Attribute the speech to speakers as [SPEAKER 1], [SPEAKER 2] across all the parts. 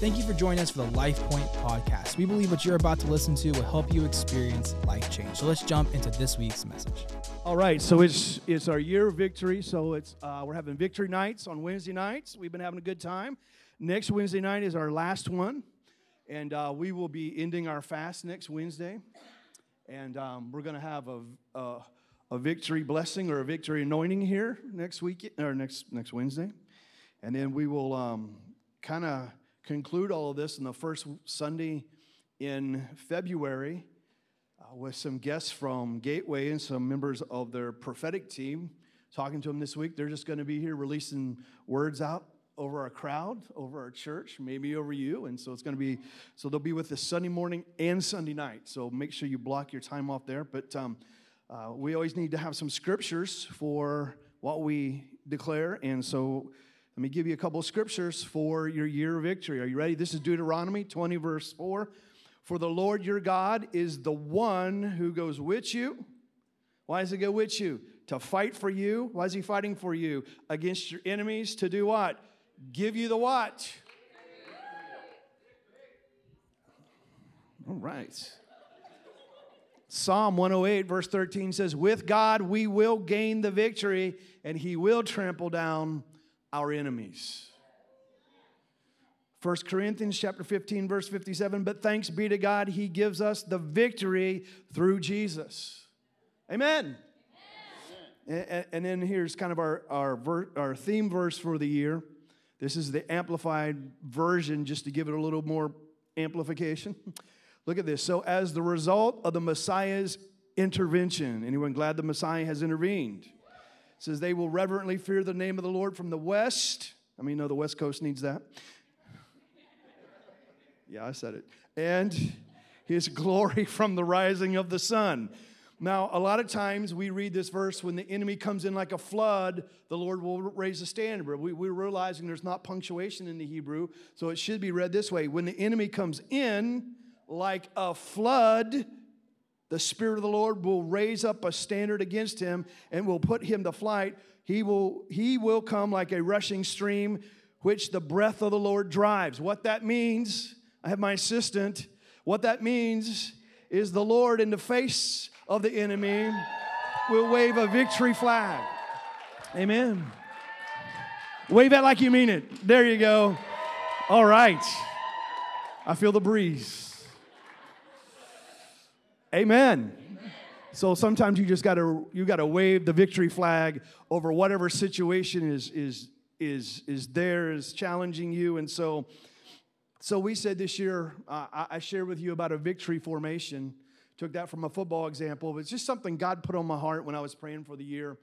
[SPEAKER 1] Thank you for joining us for the Life Point podcast. We believe what you're about to listen to will help you experience life change. So let's jump into this week's message.
[SPEAKER 2] All right, so it's it's our year of victory. So it's uh, we're having victory nights on Wednesday nights. We've been having a good time. Next Wednesday night is our last one, and uh, we will be ending our fast next Wednesday. And um, we're going to have a, a a victory blessing or a victory anointing here next week or next next Wednesday, and then we will um, kind of conclude all of this in the first Sunday in February uh, with some guests from Gateway and some members of their prophetic team. Talking to them this week, they're just going to be here releasing words out over our crowd, over our church, maybe over you. And so it's going to be, so they'll be with us Sunday morning and Sunday night. So make sure you block your time off there. But um, uh, we always need to have some scriptures for what we declare. And so let me give you a couple of scriptures for your year of victory. Are you ready? This is Deuteronomy 20, verse 4. For the Lord your God is the one who goes with you. Why does he go with you? To fight for you. Why is he fighting for you? Against your enemies to do what? Give you the what? All right. Psalm 108, verse 13 says, With God we will gain the victory, and he will trample down our enemies. 1 Corinthians chapter 15 verse 57 but thanks be to God he gives us the victory through Jesus. Amen. Amen. And, and, then here's kind of our, our, ver, our theme verse for the year. This is the amplified version just to give it a little more amplification. Look at this. So as the result of the Messiah's intervention, anyone glad the Messiah has intervened? Says they will reverently fear the name of the Lord from the west. I mean, you know the West Coast needs that. Yeah, I said it. And his glory from the rising of the sun. Now, a lot of times we read this verse when the enemy comes in like a flood, the Lord will raise a standard. We, we're realizing there's not punctuation in the Hebrew, so it should be read this way When the enemy comes in like a flood, the Spirit of the Lord will raise up a standard against him and will put him to flight. He will, he will come like a rushing stream, which the breath of the Lord drives. What that means, I have my assistant, what that means is the Lord in the face of the enemy will wave a victory flag. Amen. Wave that like you mean it. There you go. All right. I feel the breeze. Amen. So sometimes you just gotta you gotta wave the victory flag over whatever situation is is is is there is challenging you, and so so we said this year uh, I, I shared with you about a victory formation. Took that from a football example, but it's just something God put on my heart when I was praying for the year.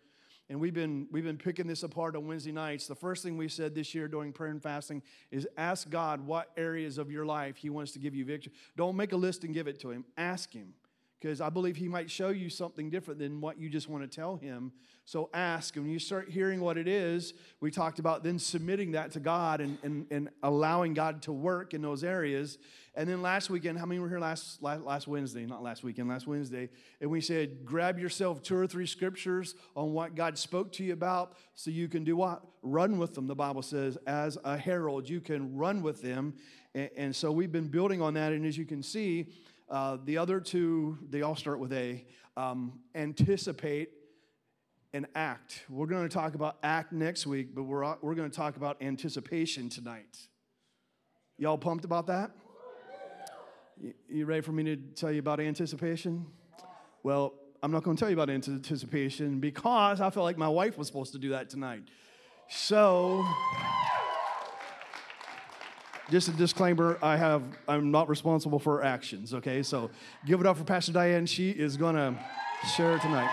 [SPEAKER 2] And we've been, we've been picking this apart on Wednesday nights. The first thing we said this year during prayer and fasting is ask God what areas of your life He wants to give you victory. Don't make a list and give it to Him. Ask Him because I believe He might show you something different than what you just want to tell Him. So ask. And when you start hearing what it is, we talked about then submitting that to God and, and, and allowing God to work in those areas. And then last weekend, how many were here last, last, last Wednesday? Not last weekend, last Wednesday. And we said, grab yourself two or three scriptures on what God spoke to you about so you can do what? Run with them, the Bible says. As a herald, you can run with them. And, and so we've been building on that. And as you can see, uh, the other two, they all start with A. Um, anticipate and act. We're going to talk about act next week, but we're, we're going to talk about anticipation tonight. Y'all pumped about that? You ready for me to tell you about anticipation? Well, I'm not going to tell you about anticipation because I felt like my wife was supposed to do that tonight. So just a disclaimer i have i'm not responsible for actions okay? So give it up for pastor diane. She is to share tonight.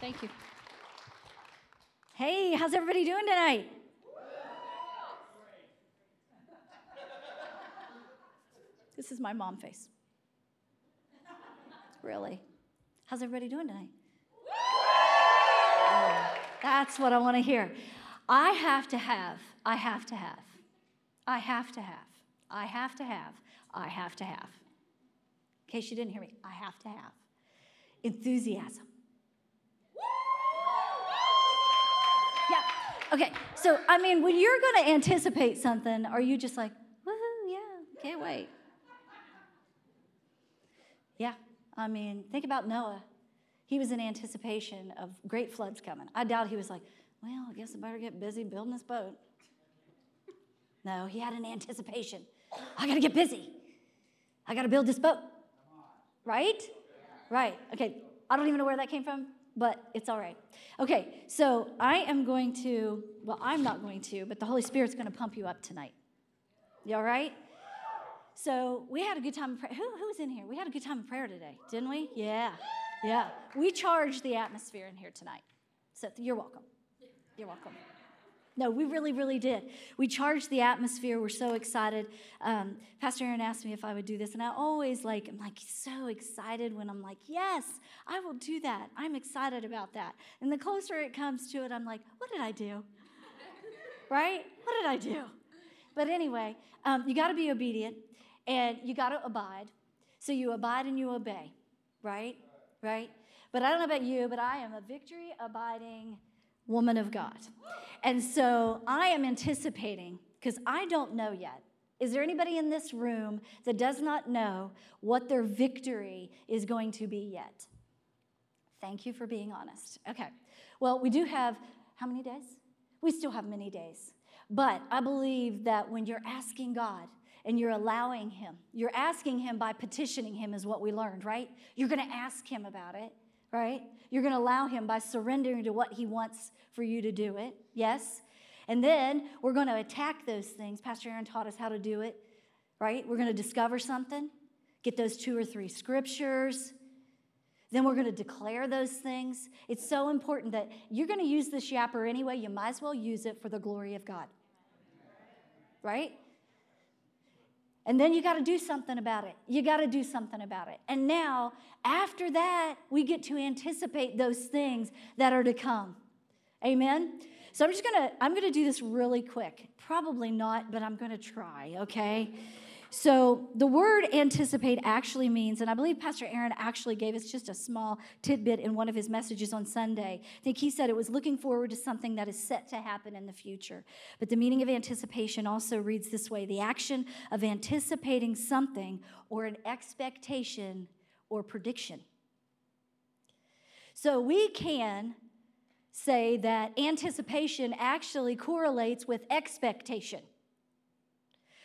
[SPEAKER 3] Thank you. Hey how's everybody doing tonight? This is my mom face. Really? How's everybody doing tonight? That's what i want to hear I have to have, I have to have, I have to have, I have to have, I have to have. In case you didn't hear me, I have to have enthusiasm. Yeah, Okay, so I mean, when you're going to anticipate something, are you just like, woohoo, yeah, can't wait? Yeah, I mean, think about Noah. He was in anticipation of great floods coming. I doubt he was like, well, I guess I better get busy building this boat. No, he had an anticipation. I got to get busy. I got to build this boat. Right? Right. Okay. I don't even know where that came from, but it's all right. Okay. So I am going to, well, I'm not going to, but the Holy Spirit's going to pump you up tonight. You all right? So we had a good time of prayer. Who, who was in here? We had a good time of prayer today, didn't we? Yeah. Yeah. We charged the atmosphere in here tonight. So you're welcome. You're welcome. No, we really, really did. We charged the atmosphere. We're so excited. Um, Pastor Aaron asked me if I would do this, and I always like, I'm like so excited when I'm like, yes, I will do that. I'm excited about that. And the closer it comes to it, I'm like, what did I do? right? What did I do? But anyway, um, you got to be obedient, and you got to abide. So you abide and you obey, right? Right? But I don't know about you, but I am a victory abiding woman of God. And so I am anticipating, because I don't know yet. Is there anybody in this room that does not know what their victory is going to be yet? Thank you for being honest. Okay. Well, we do have how many days? We still have many days. But I believe that when you're asking God and you're allowing Him, you're asking Him by petitioning Him, is what we learned, right? You're going to ask Him about it right? You're going to allow Him by surrendering to what He wants for you to do it, yes? And then we're going to attack those things. Pastor Aaron taught us how to do it, right? We're going to discover something, get those two or three scriptures. Then we're going to declare those things. It's so important that you're going to use this yapper anyway. You might as well use it for the glory of God. Right? And then you got to do something about it. You got to do something about it. And now, after that, we get to anticipate those things that are to come. Amen. So I'm just going to I'm going to do this really quick. Probably not, but I'm going to try, okay? So the word anticipate actually means, and I believe Pastor Aaron actually gave us just a small tidbit in one of his messages on Sunday. I think he said it was looking forward to something that is set to happen in the future. But the meaning of anticipation also reads this way the action of anticipating something or an expectation or prediction. So we can say that anticipation actually correlates with expectation.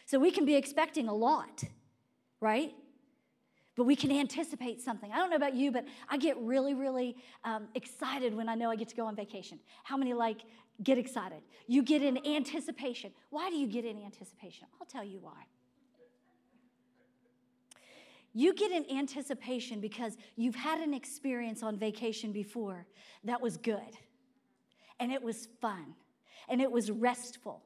[SPEAKER 3] So we can be expecting a lot, right? But we can anticipate something. I don't know about you, but I get really, really um, excited when I know I get to go on vacation. How many like get excited? You get in anticipation. Why do you get in anticipation? I'll tell you why. You get in anticipation because you've had an experience on vacation before that was good, and it was fun, and it was restful,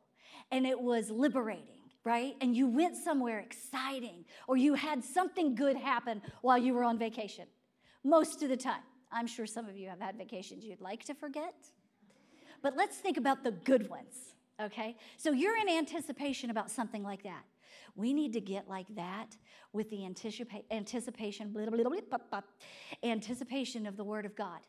[SPEAKER 3] and it was liberating right? And you went somewhere exciting or you had something good happen while you were on vacation. Most of the time. I'm sure some of you have had vacations you'd like to forget. But let's think about the good ones, okay? So you're in anticipation about something like that. We need to get like that with the anticipa- anticipation, blah, blah, blah, anticipation of the Word of God.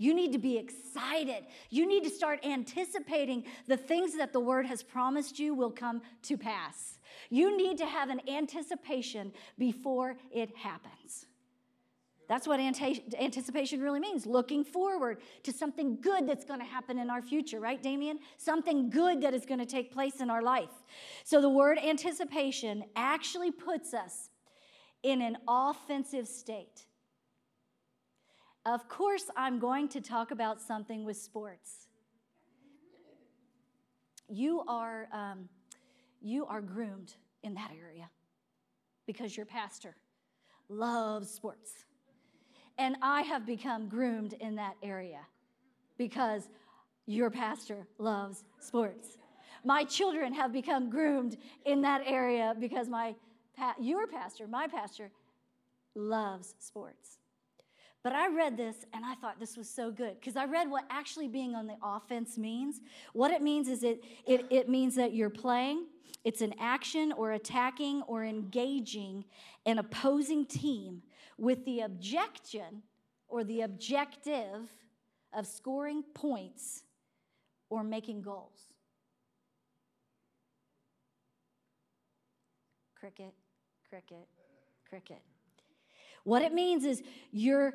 [SPEAKER 3] You need to be excited. You need to start anticipating the things that the word has promised you will come to pass. You need to have an anticipation before it happens. That's what anticipation really means looking forward to something good that's going to happen in our future, right, Damien? Something good that is going to take place in our life. So the word anticipation actually puts us in an offensive state. Of course, I'm going to talk about something with sports. You are, um, you are groomed in that area because your pastor loves sports. And I have become groomed in that area because your pastor loves sports. My children have become groomed in that area because my your pastor, my pastor, loves sports. But I read this and I thought this was so good because I read what actually being on the offense means. What it means is it, it, it means that you're playing, it's an action or attacking or engaging an opposing team with the objection or the objective of scoring points or making goals. Cricket, cricket, cricket. What it means is you're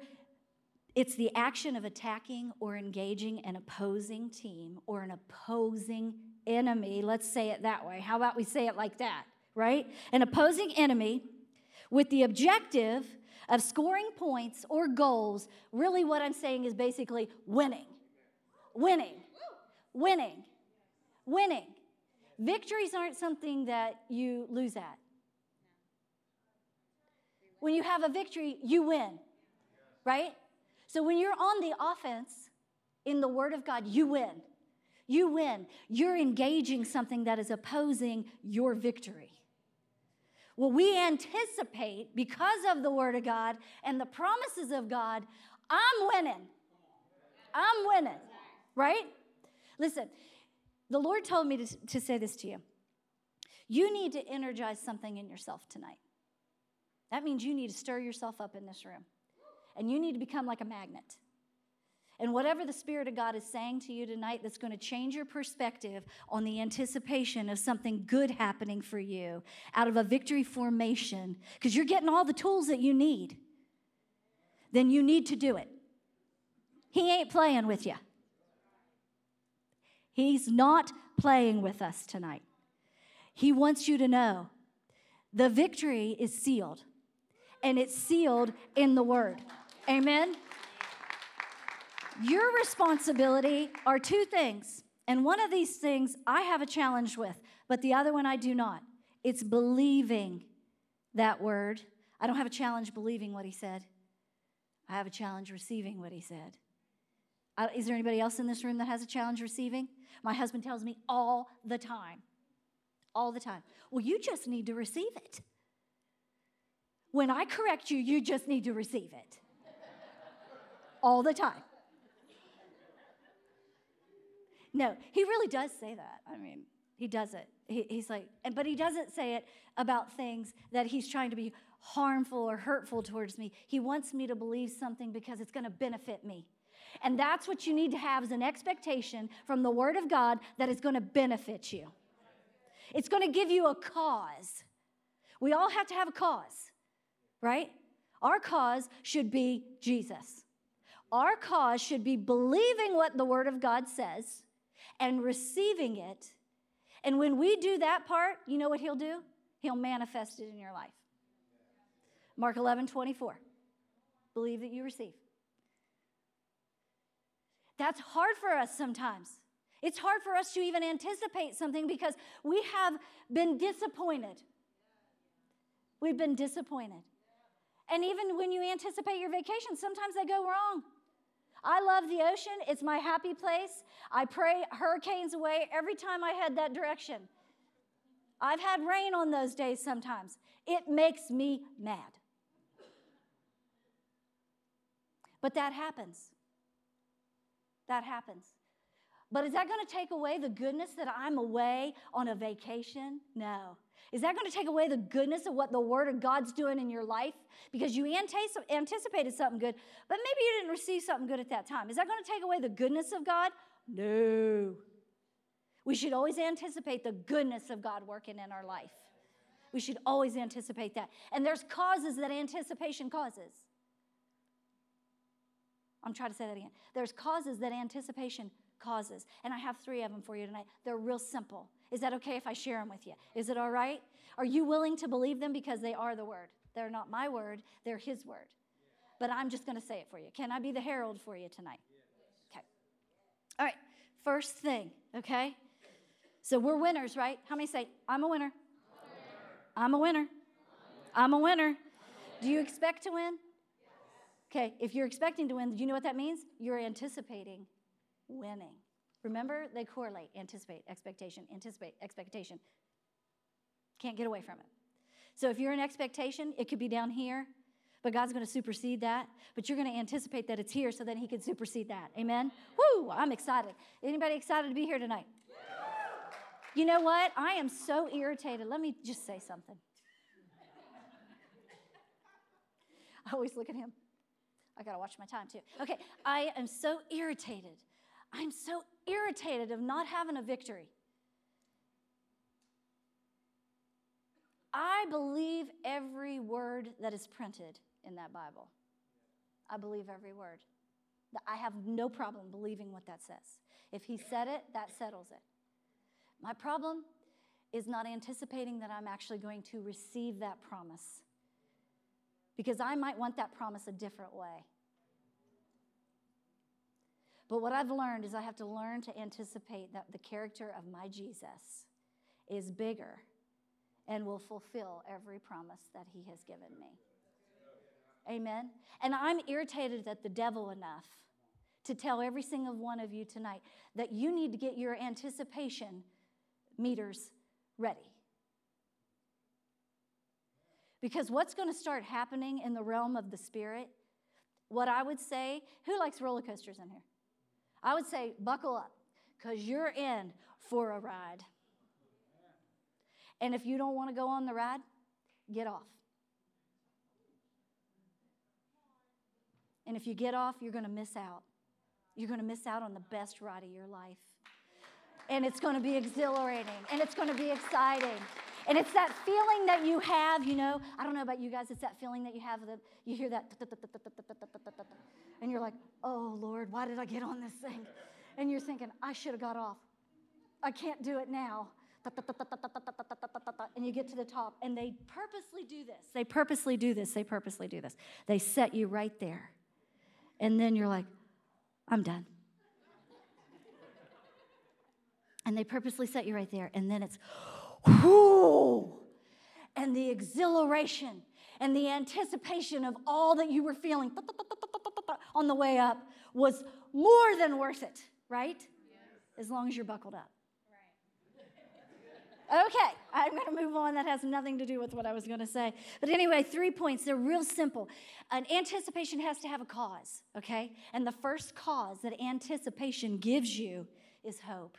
[SPEAKER 3] it's the action of attacking or engaging an opposing team or an opposing enemy. Let's say it that way. How about we say it like that, right? An opposing enemy with the objective of scoring points or goals. Really, what I'm saying is basically winning, winning, winning, winning. Victories aren't something that you lose at. When you have a victory, you win, right? So when you're on the offense in the Word of God, you win. You win. You're engaging something that is opposing your victory. Well, we anticipate because of the Word of God and the promises of God, I'm winning. I'm winning, right? Listen, the Lord told me to, to say this to you. You need to energize something in yourself tonight. That means you need to stir yourself up in this room and you need to become like a magnet. And whatever the Spirit of God is saying to you tonight that's going to change your perspective on the anticipation of something good happening for you out of a victory formation, because you're getting all the tools that you need, then you need to do it. He ain't playing with you. He's not playing with us tonight. He wants you to know the victory is sealed, and it's sealed in the Word. Amen. Your responsibility are two things. And one of these things I have a challenge with, but the other one I do not. It's believing that word. I don't have a challenge believing what he said, I have a challenge receiving what he said. I, is there anybody else in this room that has a challenge receiving? My husband tells me all the time, all the time, well, you just need to receive it. When I correct you, you just need to receive it all the time. No, he really does say that. I mean, he does it. He, he's like, but he doesn't say it about things that he's trying to be harmful or hurtful towards me. He wants me to believe something because it's going to benefit me. And that's what you need to have is an expectation from the Word of God that is going to benefit you. It's going to give you a cause. We all have to have a cause, right? Our cause should be Jesus. Our cause should be believing what the Word of God says and receiving it. And when we do that part, you know what He'll do? He'll manifest it in your life. Mark 11, 24. Believe that you receive. That's hard for us sometimes. It's hard for us to even anticipate something because we have been disappointed. We've been disappointed. And even when you anticipate your vacation, sometimes they go wrong. I love the ocean. It's my happy place. I pray hurricanes away every time I head that direction. I've had rain on those days sometimes. It makes me mad. But that happens. That happens. But is that going to take away the goodness that I'm away on a vacation? No. Is that going to take away the goodness of what the Word of God's doing in your life? Because you anticipated something good, but maybe you didn't receive something good at that time. Is that going to take away the goodness of God? No. We should always anticipate the goodness of God working in our life. We should always anticipate that. And there's causes that anticipation causes. I'm trying to say that again. There's causes that anticipation causes. And I have three of them for you tonight. They're real simple. Is that okay if I share them with you? Is it all right? Are you willing to believe them because they are the word? They're not my word, they're his word. But I'm just going to say it for you. Can I be the herald for you tonight? Okay. All right. First thing, okay? So we're winners, right? How many say, I'm a winner? I'm a winner. I'm a winner. Do you expect to win? Okay, if you're expecting to win, do you know what that means? You're anticipating winning. Remember, they correlate anticipate, expectation, anticipate, expectation. Can't get away from it. So if you're in expectation, it could be down here, but God's going to supersede that. But you're going to anticipate that it's here so that He can supersede that. Amen? Woo! I'm excited. Anybody excited to be here tonight? You know what? I am so irritated. Let me just say something. I always look at him. I got to watch my time too. Okay, I am so irritated I'm so irritated of not having a victory. I believe every word that is printed in that Bible. I believe every word. I have no problem believing what that says. If he said it, that settles it. My problem is not anticipating that I'm actually going to receive that promise because I might want that promise a different way. But what I've learned is I have to learn to anticipate that the character of my Jesus is bigger and will fulfill every promise that he has given me. Amen. And I'm irritated at the devil enough to tell every single one of you tonight that you need to get your anticipation meters ready. Because what's going to start happening in the realm of the spirit, what I would say, who likes roller coasters in here? I would say, buckle up, because you're in for a ride. And if you don't want to go on the ride, get off. And if you get off, you're going to miss out. You're going to miss out on the best ride of your life. And it's going to be exhilarating and it's going to be exciting. And it's that feeling that you have, you know. I don't know about you guys, it's that feeling that you have that you hear that and you're like, "Oh Lord, why did I get on this thing?" And you're thinking, "I should have got off. I can't do it now." And you get to the top, and they purposely do this. They purposely do this. They purposely do this. They set you right there. And then you're like, I'm done. And they purposely set you right there. And then it's, whoo, and the exhilaration and the anticipation of all that you were feeling on the way up was more than worth it, right? As long as you're buckled up. Okay, I'm going to move on. That has nothing to do with what I was going to say. But anyway, three points. They're real simple. An anticipation has to have a cause, okay? And the first cause that anticipation gives you is hope.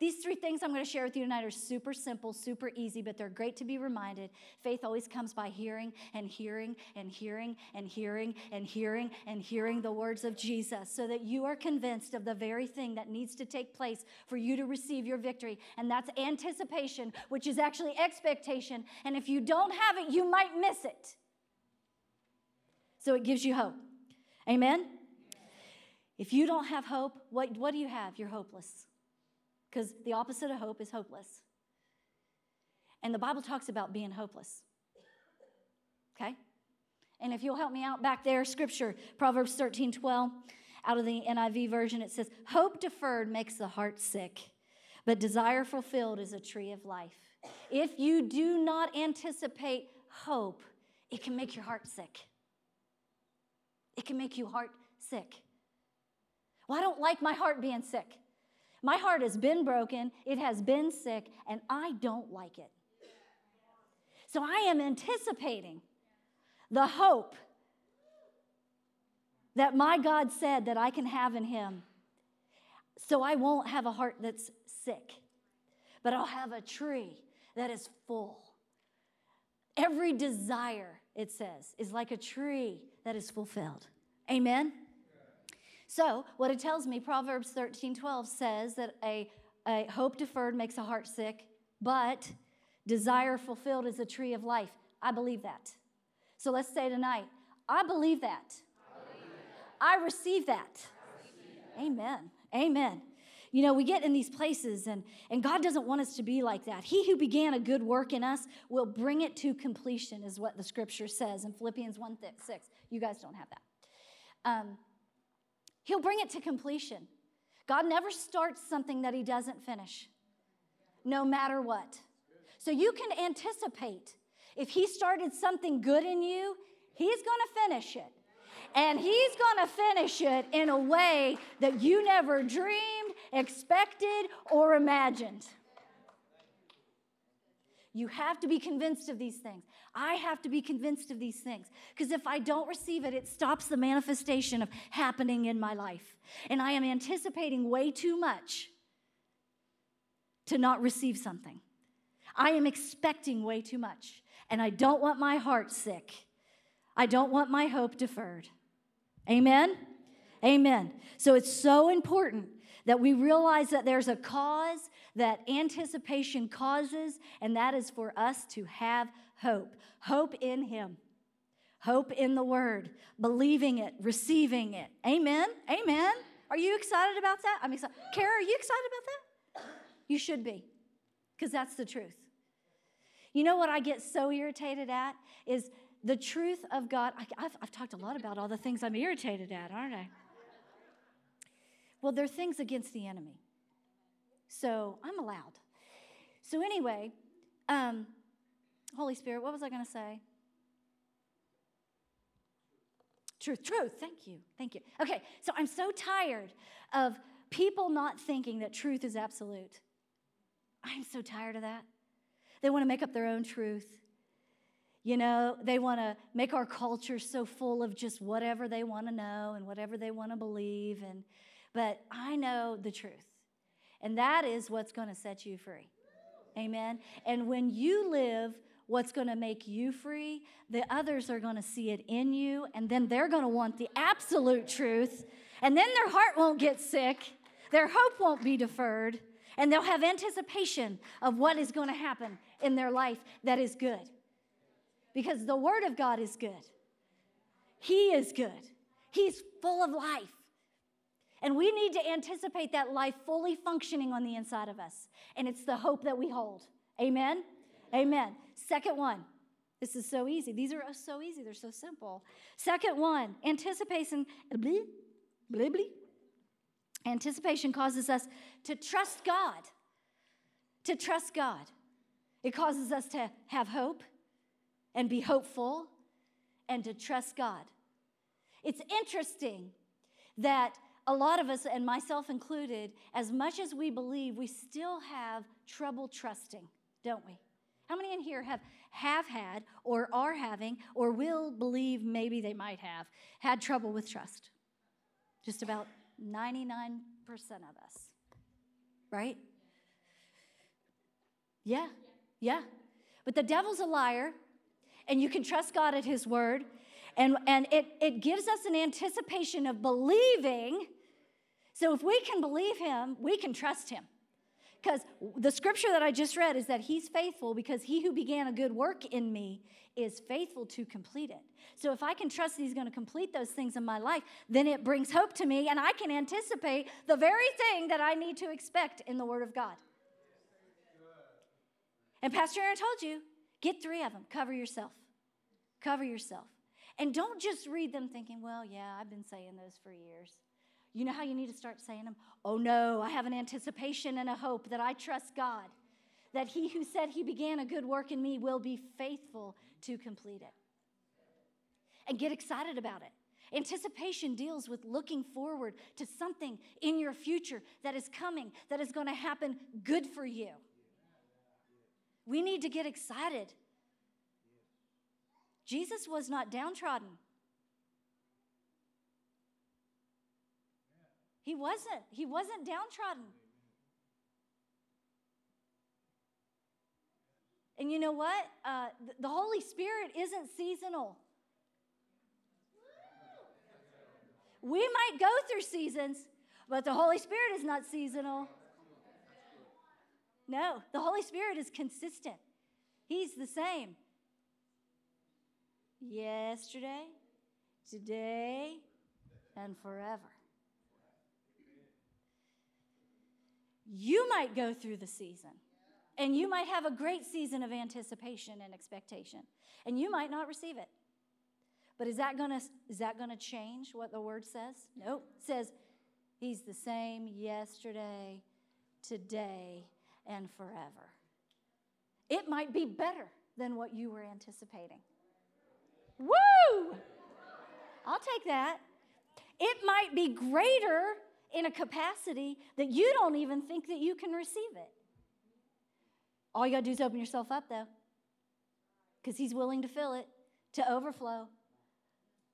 [SPEAKER 3] These three things I'm going to share with you tonight are super simple, super easy, but they're great to be reminded. Faith always comes by hearing and hearing and hearing and hearing and hearing and hearing the words of Jesus so that you are convinced of the very thing that needs to take place for you to receive your victory. And that's anticipation, which is actually expectation. And if you don't have it, you might miss it. So it gives you hope. Amen? If you don't have hope, what, what do you have? You're hopeless because the opposite of hope is hopeless. And the Bible talks about being hopeless. Okay? And if you'll help me out back there, scripture, Proverbs 13 12, out of the NIV version, it says, Hope deferred makes the heart sick, but desire fulfilled is a tree of life. If you do not anticipate hope, it can make your heart sick. It can make you heart sick. Well, I don't like my heart being sick. My heart has been broken, it has been sick, and I don't like it. So I am anticipating the hope that my God said that I can have in Him. So I won't have a heart that's sick, but I'll have a tree that is full. Every desire, it says, is like a tree that is fulfilled. Amen? So, what it tells me, Proverbs 13 12 says that a, a hope deferred makes a heart sick, but desire fulfilled is a tree of life. I believe that. So, let's say tonight, I believe that. I, believe that. I, receive, that. I receive that. Amen. Amen. You know, we get in these places, and, and God doesn't want us to be like that. He who began a good work in us will bring it to completion, is what the scripture says in Philippians 1 6. You guys don't have that. Um, He'll bring it to completion. God never starts something that He doesn't finish, no matter what. So you can anticipate if He started something good in you, He's going to finish it. And He's going to finish it in a way that you never dreamed, expected, or imagined. You have to be convinced of these things. I have to be convinced of these things. Because if I don't receive it, it stops the manifestation of happening in my life. And I am anticipating way too much to not receive something. I am expecting way too much. And I don't want my heart sick. I don't want my hope deferred. Amen? Amen. So it's so important that we realize that there's a cause that anticipation causes, and that is for us to have hope. Hope in Him, hope in the Word, believing it, receiving it. Amen. Amen. Are you excited about that? I'm excited. Kara, are you excited about that? You should be, because that's the truth. You know what I get so irritated at is the truth of God. I, have I've talked a lot about all the things I'm irritated at, aren't I? Well, they're things against the enemy. So I'm allowed. So, anyway, um, Holy Spirit, what was I going to say? Truth, truth. Thank you. Thank you. Okay, so I'm so tired of people not thinking that truth is absolute. I'm so tired of that. They want to make up their own truth. You know, they want to make our culture so full of just whatever they want to know and whatever they want to believe. And, but I know the truth. And that is what's going to set you free. Amen. And when you live what's going to make you free, the others are going to see it in you, and then they're going to want the absolute truth, and then their heart won't get sick, their hope won't be deferred, and they'll have anticipation of what is going to happen in their life that is good. Because the Word of God is good, He is good, He's full of life. And we need to anticipate that life fully functioning on the inside of us. And it's the hope that we hold. Amen? Amen. Second one. This is so easy. These are so easy. They're so simple. Second one, anticipation. Blee, blee, blee. Anticipation causes us to trust God. To trust God. It causes us to have hope and be hopeful and to trust God. It's interesting that a lot of us, and myself included, as much as we believe, we still have trouble trusting, don't we? How many in here have, have had, or are having, or will believe maybe they might have, had trouble with trust? Just about 99% of us, right? Yeah, yeah. But the devil's a liar, and you can trust God at his word. And, and it, it gives us an anticipation of believing. So if we can believe him, we can trust him. Because the scripture that I just read is that he's faithful because he who began a good work in me is faithful to complete it. So if I can trust he's going to complete those things in my life, then it brings hope to me and I can anticipate the very thing that I need to expect in the Word of God. And Pastor Aaron told you get three of them, cover yourself. Cover yourself. And don't just read them thinking, well, yeah, I've been saying those for years. You know how you need to start saying them? Oh no, I have an anticipation and a hope that I trust God, that He who said He began a good work in me will be faithful to complete it. And get excited about it. Anticipation deals with looking forward to something in your future that is coming, that is going to happen good for you. We need to get excited. Jesus was not downtrodden. He wasn't. He wasn't downtrodden. And you know what? Uh, the Holy Spirit isn't seasonal. We might go through seasons, but the Holy Spirit is not seasonal. No, the Holy Spirit is consistent. He's the same. Yesterday, today, and forever. You might go through the season and you might have a great season of anticipation and expectation, and you might not receive it. But is that gonna is that gonna change what the word says? Nope. It says he's the same yesterday, today, and forever. It might be better than what you were anticipating. Woo! I'll take that. It might be greater in a capacity that you don't even think that you can receive it. All you got to do is open yourself up, though, because He's willing to fill it to overflow.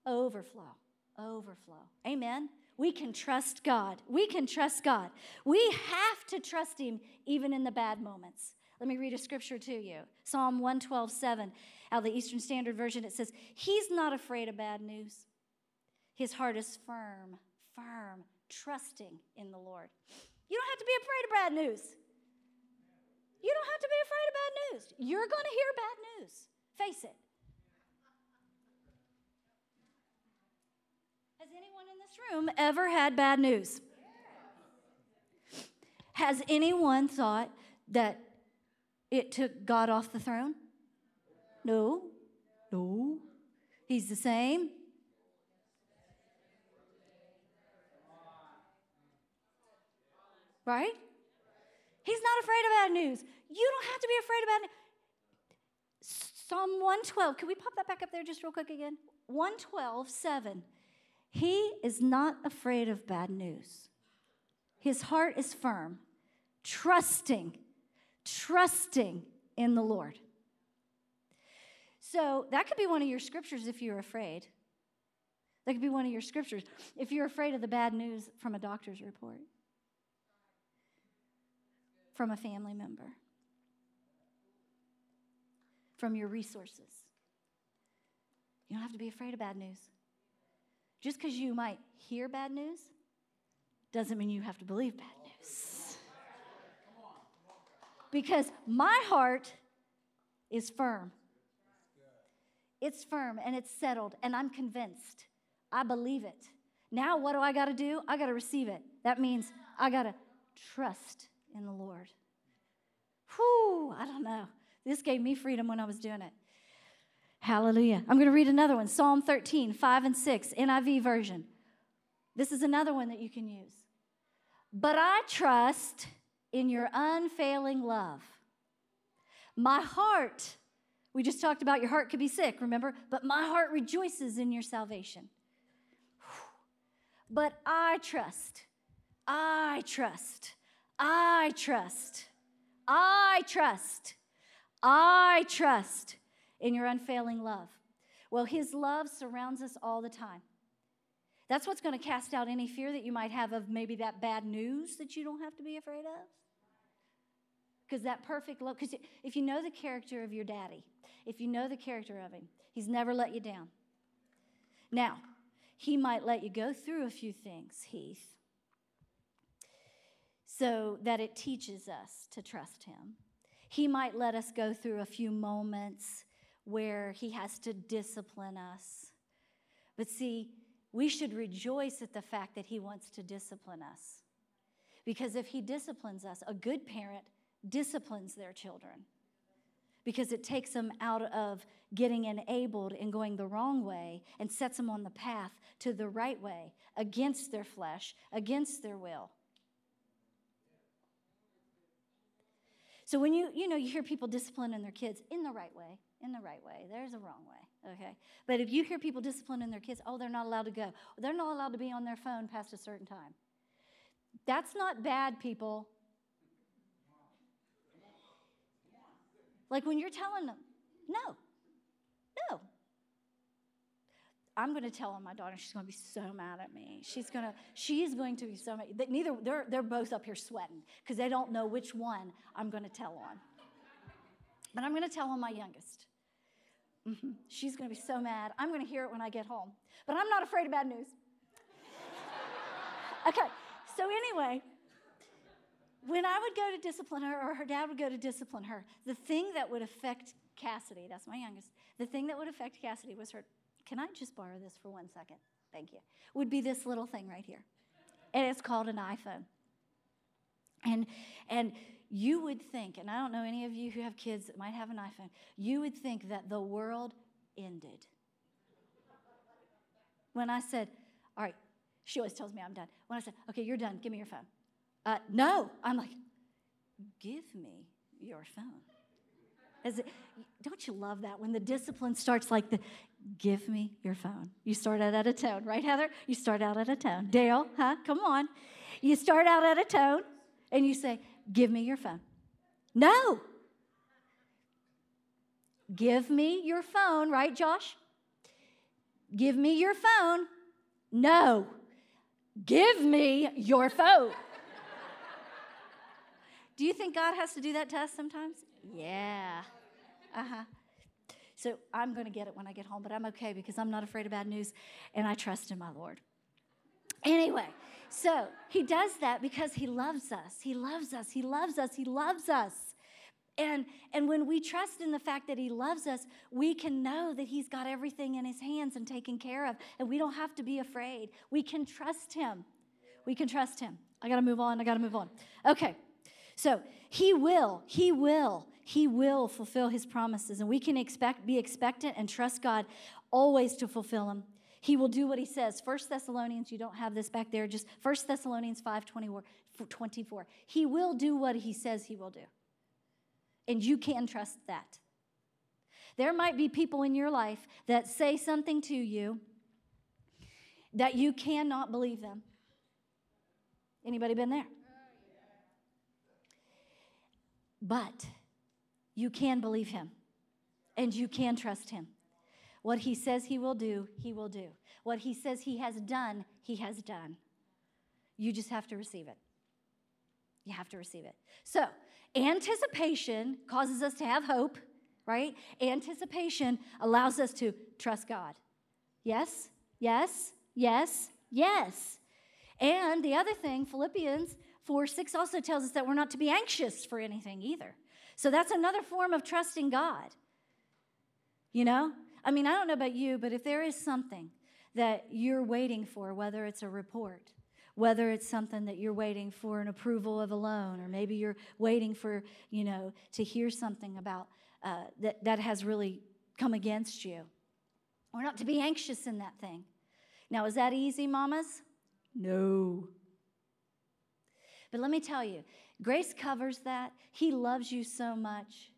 [SPEAKER 3] Overflow. Overflow. Amen. We can trust God. We can trust God. We have to trust Him even in the bad moments. Let me read a scripture to you Psalm 112, 7. Out of the Eastern Standard Version, it says, He's not afraid of bad news. His heart is firm, firm trusting in the Lord. You don't have to be afraid of bad news. You don't have to be afraid of bad news. You're going to hear bad news. Face it. Has anyone in this room ever had bad news? Has anyone thought that it took God off the throne? No. No. He's the same. Right? He's not afraid of bad news. You don't have to be afraid of bad news. Psalm 112. Can we pop that back up there just real quick again? 112, 7. He is not afraid of bad news. His heart is firm, trusting, trusting in the Lord. So that could be one of your scriptures if you're afraid. That could be one of your scriptures if you're afraid of the bad news from a doctor's report, from a family member, from your resources. You don't have to be afraid of bad news. Just because you might hear bad news doesn't mean you have to believe bad news. Because my heart is firm. It's firm and it's settled, and I'm convinced. I believe it. Now, what do I got to do? I got to receive it. That means I got to trust in the Lord. Whew, I don't know. This gave me freedom when I was doing it. Hallelujah. I'm going to read another one Psalm 13, 5 and 6, NIV version. This is another one that you can use. But I trust in your unfailing love. My heart, we just talked about your heart could be sick, remember? But my heart rejoices in your salvation. But I trust, I trust, I trust, I trust, I trust in your unfailing love. Well, His love surrounds us all the time. That's what's going to cast out any fear that you might have of maybe that bad news that you don't have to be afraid of. Because that perfect love, because if you know the character of your daddy, if you know the character of him, he's never let you down. Now, he might let you go through a few things, Heath, so that it teaches us to trust him. He might let us go through a few moments where he has to discipline us. But see, we should rejoice at the fact that he wants to discipline us. Because if he disciplines us, a good parent disciplines their children because it takes them out of getting enabled and going the wrong way and sets them on the path to the right way against their flesh, against their will. So when you you know you hear people disciplining their kids in the right way, in the right way. There's a wrong way, okay? But if you hear people disciplining their kids, oh, they're not allowed to go. They're not allowed to be on their phone past a certain time. That's not bad, people. Like when you're telling them, no. I'm going to tell on my daughter. She's going to be so mad at me. She's going to, she's going to be so mad. Neither, they're, they're both up here sweating because they don't know which one I'm going to tell on. But I'm going to tell on my youngest. Mm-hmm. She's going to be so mad. I'm going to hear it when I get home. But I'm not afraid of bad news. okay, so anyway, when I would go to discipline her, or her dad would go to discipline her, the thing that would affect Cassidy, that's my youngest, the thing that would affect Cassidy was her, can I just borrow this for one second? Thank you. Would be this little thing right here. And it's called an iPhone. And, and you would think, and I don't know any of you who have kids that might have an iPhone, you would think that the world ended. When I said, all right, she always tells me I'm done. When I said, okay, you're done, give me your phone. Uh, no, I'm like, give me your phone. It, don't you love that when the discipline starts like the, give me your phone. You start out at a tone, right, Heather? You start out at a tone. Dale, huh? Come on. You start out at a tone and you say, Give me your phone. No. Give me your phone, right, Josh? Give me your phone. No. Give me your phone. do you think God has to do that to us sometimes? Yeah. Uh huh. So I'm going to get it when I get home, but I'm okay because I'm not afraid of bad news and I trust in my Lord. Anyway, So he does that because he loves us. He loves us. He loves us. He loves us. And, and when we trust in the fact that he loves us, we can know that he's got everything in his hands and taken care of. And we don't have to be afraid. We can trust him. We can trust him. I got to move on. I got to move on. Okay. So he will, he will, he will fulfill his promises. And we can expect, be expectant and trust God always to fulfill them. He will do what he says. First Thessalonians, you don't have this back there, just First Thessalonians 5 24. He will do what he says he will do. And you can trust that. There might be people in your life that say something to you that you cannot believe them. Anybody been there? But you can believe him and you can trust him. What he says he will do, he will do. What he says he has done, he has done. You just have to receive it. You have to receive it. So, anticipation causes us to have hope, right? Anticipation allows us to trust God. Yes, yes, yes, yes. And the other thing, Philippians 4 6 also tells us that we're not to be anxious for anything either. So that's another form of trusting God. You know, I mean, I don't know about you, but if there is something that you're waiting for, whether it's a report, whether it's something that you're waiting for an approval of a loan, or maybe you're waiting for, you know, to hear something about uh, that, that has really come against you. We're not to be anxious in that thing. Now, is that easy, mamas? No. But let me tell you, grace covers that. He loves you so much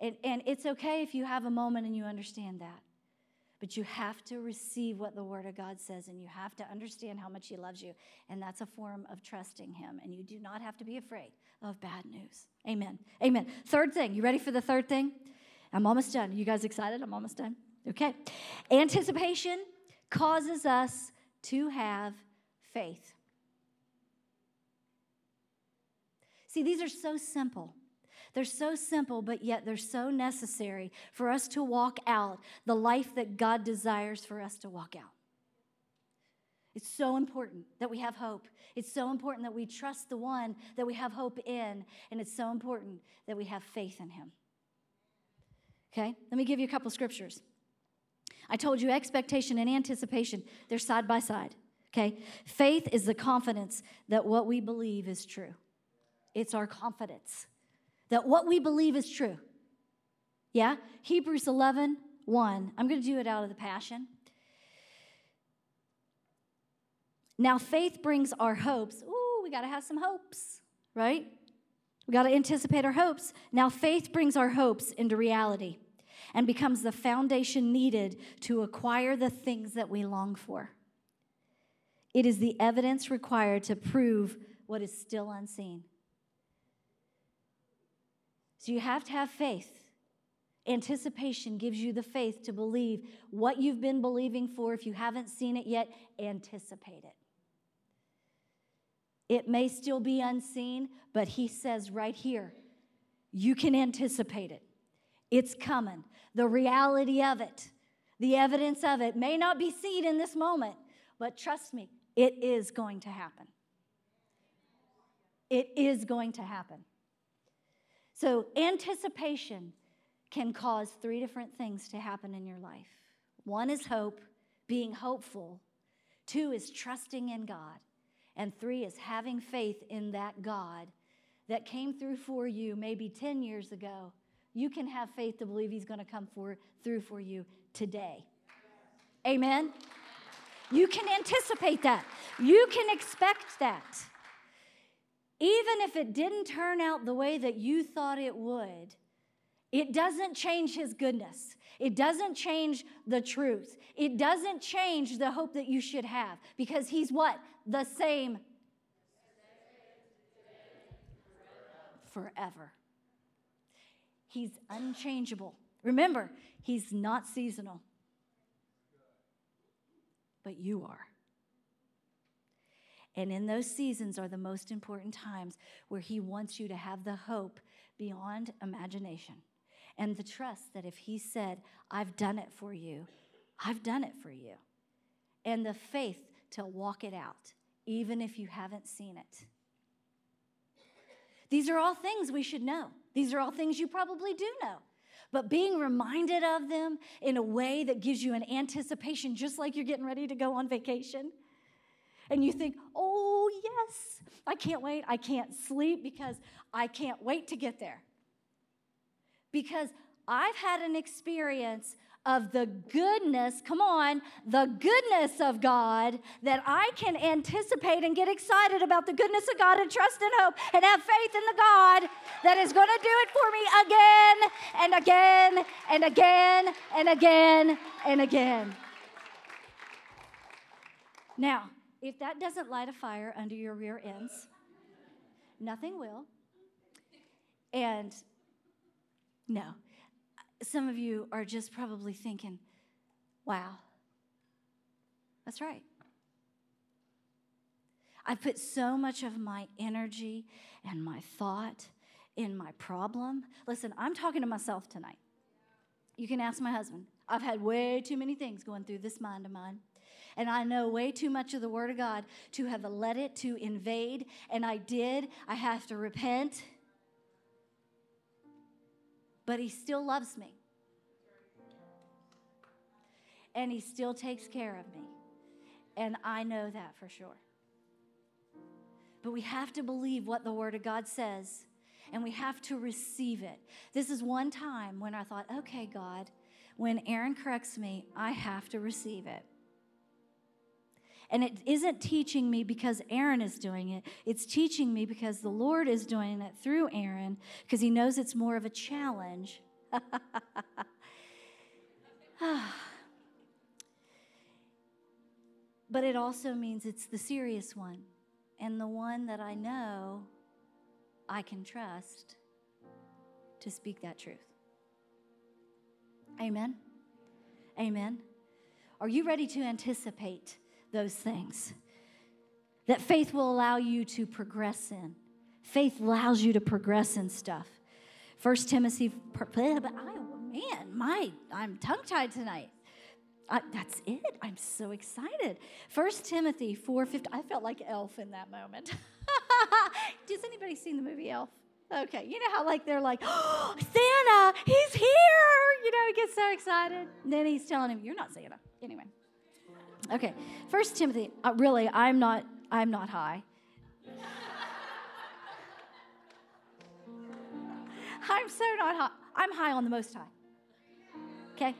[SPEAKER 3] and, and it's okay if you have a moment and you understand that. But you have to receive what the Word of God says, and you have to understand how much He loves you. And that's a form of trusting Him. And you do not have to be afraid of bad news. Amen. Amen. Third thing, you ready for the third thing? I'm almost done. You guys excited? I'm almost done. Okay. Anticipation causes us to have faith. See, these are so simple. They're so simple, but yet they're so necessary for us to walk out the life that God desires for us to walk out. It's so important that we have hope. It's so important that we trust the one that we have hope in. And it's so important that we have faith in him. Okay? Let me give you a couple scriptures. I told you expectation and anticipation, they're side by side. Okay? Faith is the confidence that what we believe is true. It's our confidence that what we believe is true. Yeah? Hebrews 11, 1. I'm going to do it out of the Passion. Now, faith brings our hopes. Ooh, we got to have some hopes, right? We got to anticipate our hopes. Now, faith brings our hopes into reality and becomes the foundation needed to acquire the things that we long for. It is the evidence required to prove what is still unseen. So you have to have faith. Anticipation gives you the faith to believe what you've been believing for. If you haven't seen it yet, anticipate it. It may still be unseen, but he says right here, you can anticipate it. It's coming. The reality of it, the evidence of it may not be seen in this moment, but trust me, it is going to happen. It is going to happen. So, anticipation can cause three different things to happen in your life one is hope, being hopeful, two is trusting in God, and three is having faith in that God that came through for you maybe 10 years ago. You can have faith to believe He's going to come for, through for you today. Amen? You can anticipate that. You can expect that even if it didn't turn out the way that you thought it would, it doesn't change his goodness. It doesn't change the truth. It doesn't change the hope that you should have because he's what? The same forever. He's unchangeable. Remember, he's not seasonal, but you are. And in those seasons are the most important times where He wants you to have the hope beyond imagination and the trust that if He said, I've done it for you, I've done it for you. And the faith to walk it out even if you haven't seen it. These are all things we should know. These are all things you probably do know. But being reminded of them in a way that gives you an anticipation, just like you're getting ready to go on vacation. And you think, oh, yes, I can't wait. I can't sleep because I can't wait to get there. Because I've had an experience of the goodness, come on, the goodness of God that I can anticipate and get excited about the goodness of God and trust and hope and have faith in the God that is going to do it for me again and again and again and again and again. Now, if that doesn't light a fire under your rear ends, nothing will. And no, some of you are just probably thinking, wow, that's right. I put so much of my energy and my thought in my problem. Listen, I'm talking to myself tonight. You can ask my husband. I've had way too many things going through this mind of mine. And I know way too much of the Word of God to have let it to invade. And I did. I have to repent but He still loves me. And He still takes care of me. And I know that for sure. But we have to believe what the Word of God says and we have to receive it. This is one time when I thought, okay, God, when Aaron corrects me, I have to receive it. And it isn't teaching me because Aaron is doing it. It's teaching me because the Lord is doing it through Aaron because he knows it's more of a challenge. but it also means it's the serious one and the one that I know I can trust to speak that truth. Amen. Amen. Are you ready to anticipate? Those things. That faith will allow you to progress in. Faith allows you to progress in stuff. First Timothy, I, man, my, I'm tongue tied tonight. I, that's it. I'm so excited. First Timothy 4:15. I felt like Elf in that moment. Does anybody seen the movie Elf? Okay, you know how like they're like, oh, Santa, he's here. You know, he gets so excited. And then he's telling him, "You're not Santa." Anyway, Okay, First Timothy. Uh, really, I'm not. I'm not high. I'm so not high. I'm high on the Most High. Okay.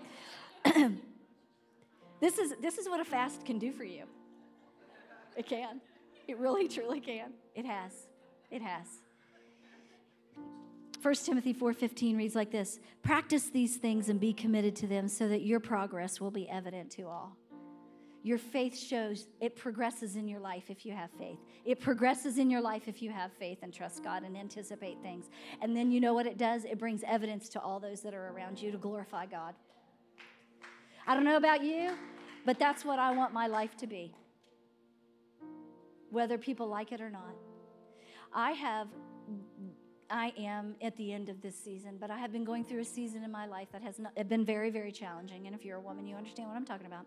[SPEAKER 3] this is this is what a fast can do for you. It can. It really, truly can. It has. It has. 1 Timothy 4:15 reads like this: Practice these things and be committed to them so that your progress will be evident to all. Your faith shows it progresses in your life if you have faith. It progresses in your life if you have faith and trust God and anticipate things. And then you know what it does? It brings evidence to all those that are around you to glorify God. I don't know about you, but that's what I want my life to be, whether people like it or not. I have I am at the end of this season, but I have been going through a season in my life that has not, been very, very challenging. And if you're a woman, you understand what I'm talking about.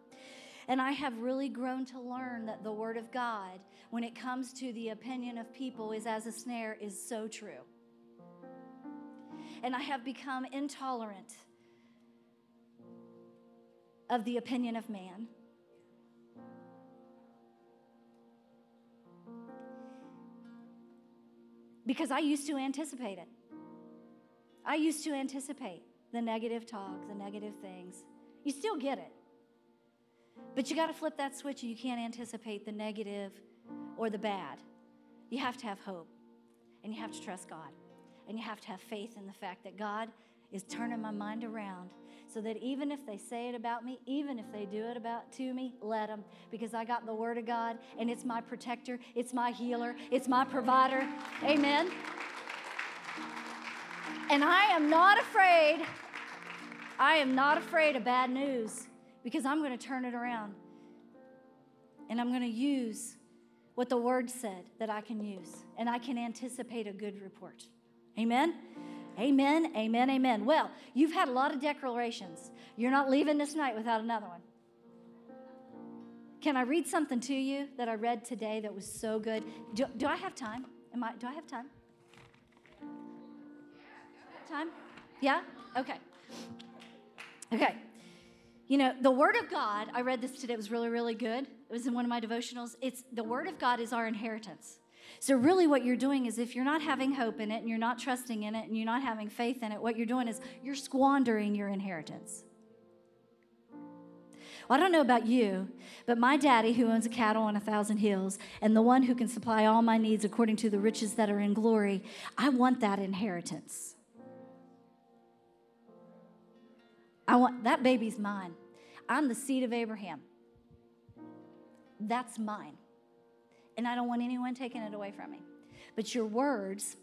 [SPEAKER 3] And I have really grown to learn that the Word of God, when it comes to the opinion of people, is as a snare, is so true. And I have become intolerant of the opinion of man. Because I used to anticipate it. I used to anticipate the negative talk, the negative things. You still get it. But you got to flip that switch and you can't anticipate the negative or the bad. You have to have hope and you have to trust God. And you have to have faith in the fact that God is turning my mind around so that even if they say it about me, even if they do it about to me, let them because I got the word of God and it's my protector, it's my healer, it's my provider. Amen. And I am not afraid. I am not afraid of bad news because I'm going to turn it around. And I'm going to use what the word said that I can use. And I can anticipate a good report. Amen? Amen, amen, amen. Well, you've had a lot of declarations. You're not leaving this night without another one. can I read something to you that I read today that was so good? Do, do I have time? Am I, do I have time? Time? Yeah? Okay. Okay. You know, the Word of God, I read this today, it was really, really good. It was in one of my devotionals. It's the Word of God is our inheritance. So, really, what you're doing is if you're not having hope in it and you're not trusting in it and you're not having faith in it, what you're doing is you're squandering your inheritance. Well, I don't know about you, but my daddy, who owns a cattle on a thousand hills, and the one who can supply all my needs according to the riches that are in glory, I want that inheritance. I want that baby's mine. I'm the seed of Abraham. That's mine. And I don't want anyone taking it away from me. But your words,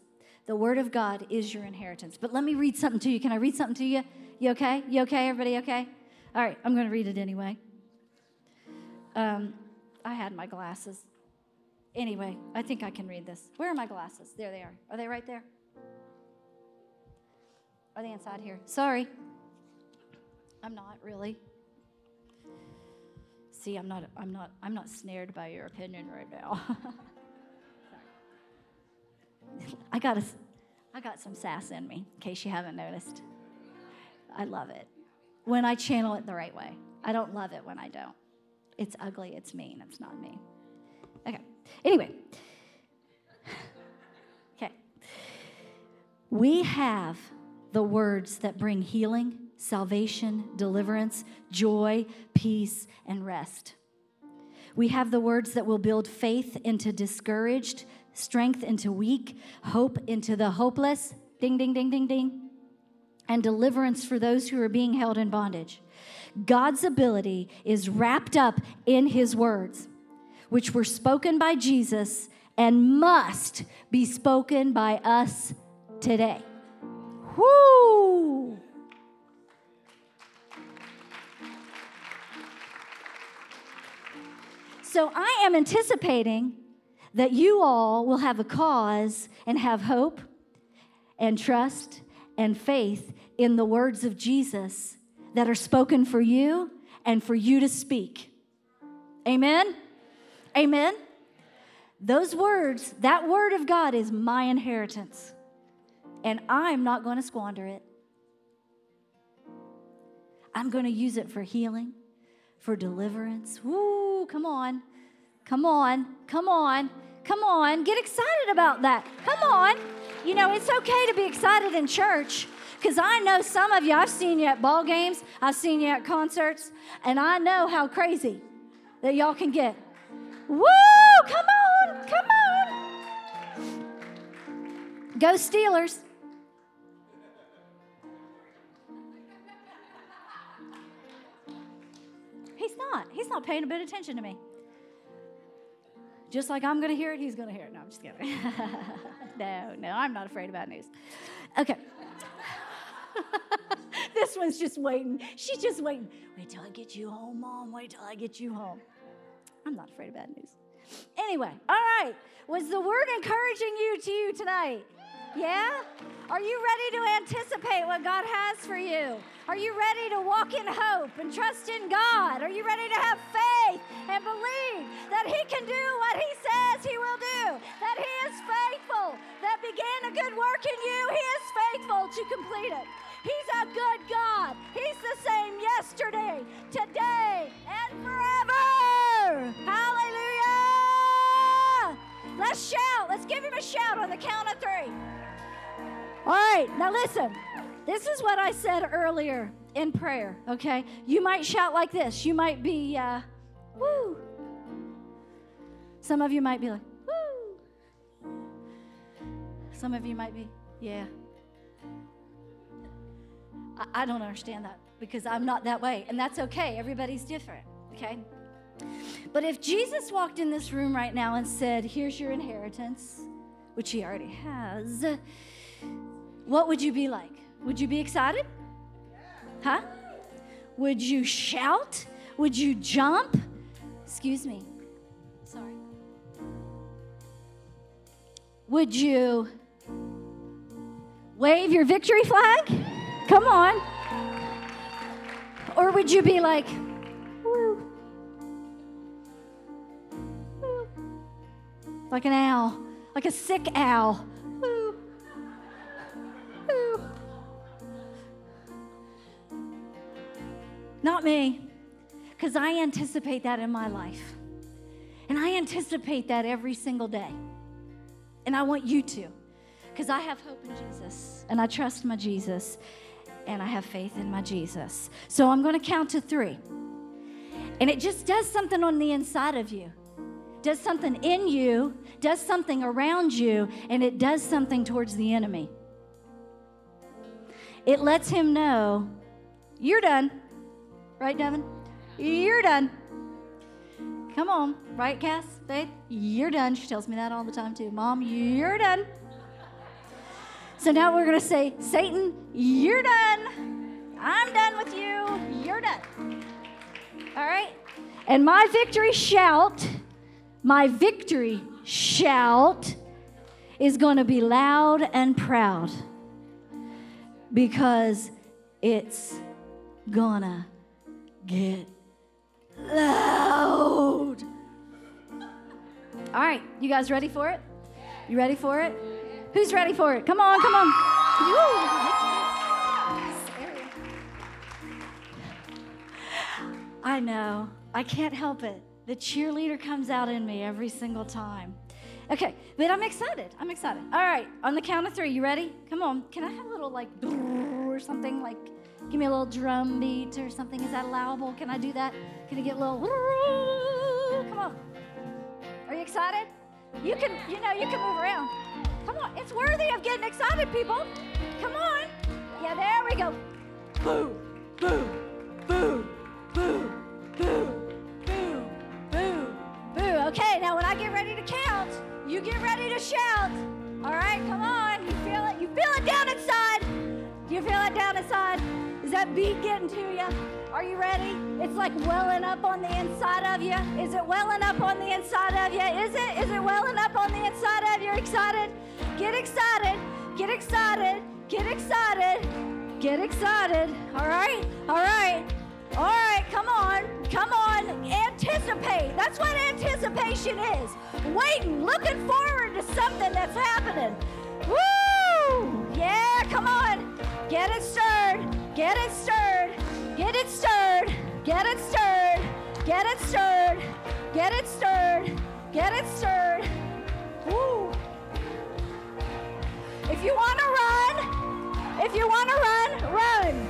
[SPEAKER 3] the word of God is your inheritance. But let me read something to you. Can I read something to you? You okay? You okay? Everybody okay? All right, I'm going to read it anyway. Um, I had my glasses. Anyway, I think I can read this. Where are my glasses? There they are. Are they right there? Are they inside here? Sorry. I'm not really. See, I'm not I'm not I'm not snared by your opinion right now. I got a, I got some sass in me, in case you haven't noticed. I love it when I channel it the right way. I don't love it when I don't. It's ugly, it's mean, it's not me. Okay. Anyway. Okay. We have the words that bring healing, salvation, deliverance, joy, peace, and rest. We have the words that will build faith into discouraged, strength into weak, hope into the hopeless. Ding, ding, ding, ding, ding and deliverance for those who are being held in bondage. God's ability is wrapped up in his words, which were spoken by Jesus and must be spoken by us today. Whoo! So I am anticipating that you all will have a cause and have hope and trust and faith in the words of Jesus that are spoken for you and for you to speak. Amen? Amen? Those words, that word of God is my inheritance, and I'm not going to squander it. I'm going to use it for healing, for deliverance. Woo, come on. Come on. Come on. Come on. Get excited about that. Come on. You know, it's okay to be excited in church because I know some of you, I've seen you at ball games, I've seen you at concerts, and I know how crazy that y'all can get. Woo! Come on, come on. Go Steelers. He's not. He's not paying a bit of attention to me. Just like I'm going to hear it, he's going to hear it. No, I'm just kidding. no, no, I'm not afraid of bad news. Okay. this one's just waiting. She's just waiting. Wait till I get you home, Mom. Wait till I get you home. I'm not afraid of bad news. Anyway, all right. Was the word encouraging you to you tonight? Yeah? Are you ready to anticipate what God has for you? Are you ready to walk in hope and trust in God? Are you ready to have faith and believe that He can do what He says He will do? That He is faithful, that began a good work in you, He is faithful to complete it. He's a good God. He's the same yesterday, today, and forever. Hallelujah. Let's shout. Let's give him a shout on the count of three. All right, now listen. This is what I said earlier in prayer, okay? You might shout like this. You might be, uh, woo. Some of you might be like, woo. Some of you might be, yeah. I, I don't understand that because I'm not that way, and that's okay. Everybody's different, okay? But if Jesus walked in this room right now and said, Here's your inheritance, which he already has, what would you be like? Would you be excited? Huh? Would you shout? Would you jump? Excuse me. Sorry. Would you wave your victory flag? Come on. Or would you be like, woo, woo. like an owl, like a sick owl? Me, because I anticipate that in my life. And I anticipate that every single day. And I want you to, because I have hope in Jesus, and I trust my Jesus, and I have faith in my Jesus. So I'm going to count to three. And it just does something on the inside of you, does something in you, does something around you, and it does something towards the enemy. It lets him know you're done. Right, Devin? You're done. Come on, right, Cass? Faith? You're done. She tells me that all the time, too. Mom, you're done. So now we're going to say, Satan, you're done. I'm done with you. You're done. All right? And my victory shout, my victory shout is going to be loud and proud because it's gonna get loud. All right, you guys ready for it? You ready for it? Who's ready for it? Come on, come on. I know. I can't help it. The cheerleader comes out in me every single time. Okay, but I'm excited. I'm excited. All right, on the count of three, you ready? Come on. Can I have a little like or something like give me a little drum beat or something? Is that allowable? Can I do that? Can I get a little come on. Are you excited? You can, you know, you can move around. Come on, it's worthy of getting excited, people. Come on. Yeah, there we go. Boo, boo, boo, boo, boo, boo, boo, boo. Okay, now when I get ready to count, you get ready to shout. All right, come on. You feel it? You feel it down inside. You feel it down inside? That beat getting to you? Are you ready? It's like welling up on the inside of you. Is it welling up on the inside of you? Is it? Is it welling up on the inside of you? Excited? Get excited. Get excited. Get excited. Get excited. All right? All right. All right, come on. Come on. Anticipate. That's what anticipation is. Waiting, looking forward to something that's happening. Woo! Yeah, come on. Get it stirred. Get it stirred. Get it stirred. Get it stirred. Get it stirred. Get it stirred. Get it stirred. Woo! If you want to run, if you want to run, run.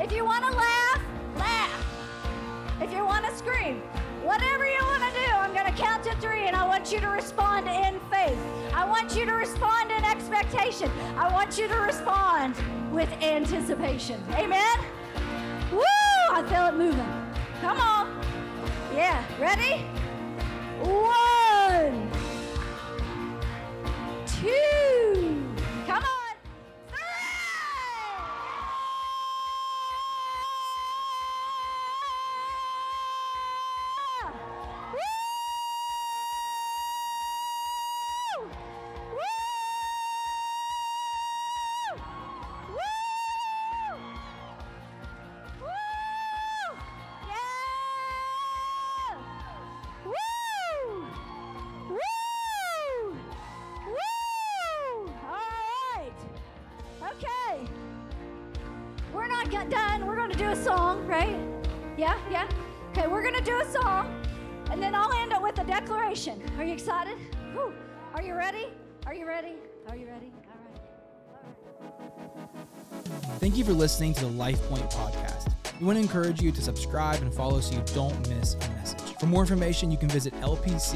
[SPEAKER 3] If you want to laugh, laugh. If you want to scream, whatever you want to do, I'm going to count to three and I want you to respond in faith. I want you to respond in expectation. I want you to respond with anticipation. Amen? Woo! I feel it moving. Come on. Yeah, ready? One,
[SPEAKER 1] listening to the Life Point podcast. We want to encourage you to subscribe and follow so you don't miss a message. For more information, you can visit lpcwv.com.